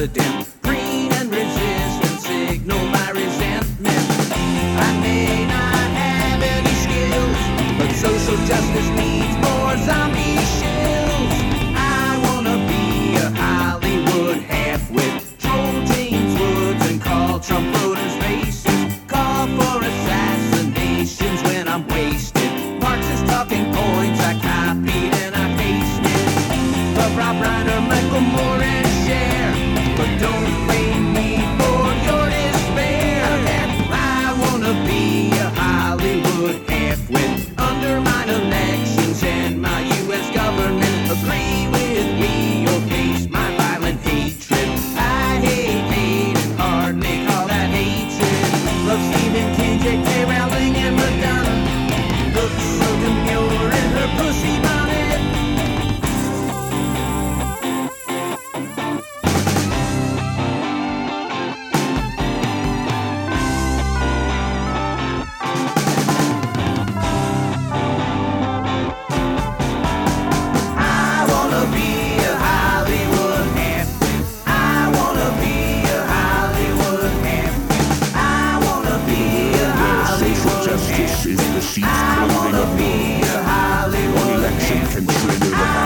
president, green and rich. wanna be a Hollywood. One election can